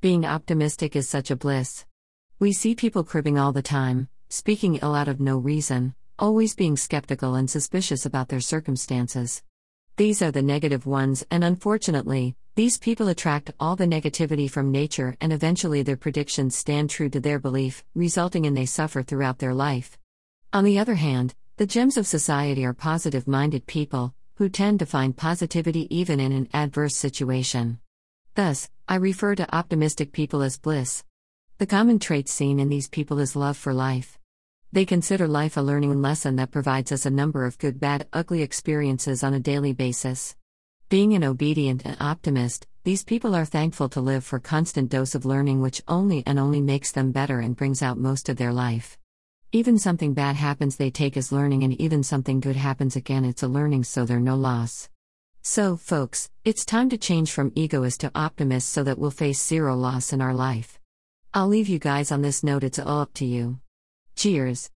Being optimistic is such a bliss. We see people cribbing all the time, speaking ill out of no reason, always being skeptical and suspicious about their circumstances. These are the negative ones, and unfortunately, these people attract all the negativity from nature, and eventually their predictions stand true to their belief, resulting in they suffer throughout their life. On the other hand, the gems of society are positive minded people, who tend to find positivity even in an adverse situation. Thus, I refer to optimistic people as bliss. The common trait seen in these people is love for life. They consider life a learning lesson that provides us a number of good, bad, ugly experiences on a daily basis. Being an obedient and optimist, these people are thankful to live for constant dose of learning which only and only makes them better and brings out most of their life. Even something bad happens they take as learning and even something good happens again it's a learning so there no loss. So, folks, it's time to change from egoist to optimist so that we'll face zero loss in our life. I'll leave you guys on this note, it's all up to you. Cheers.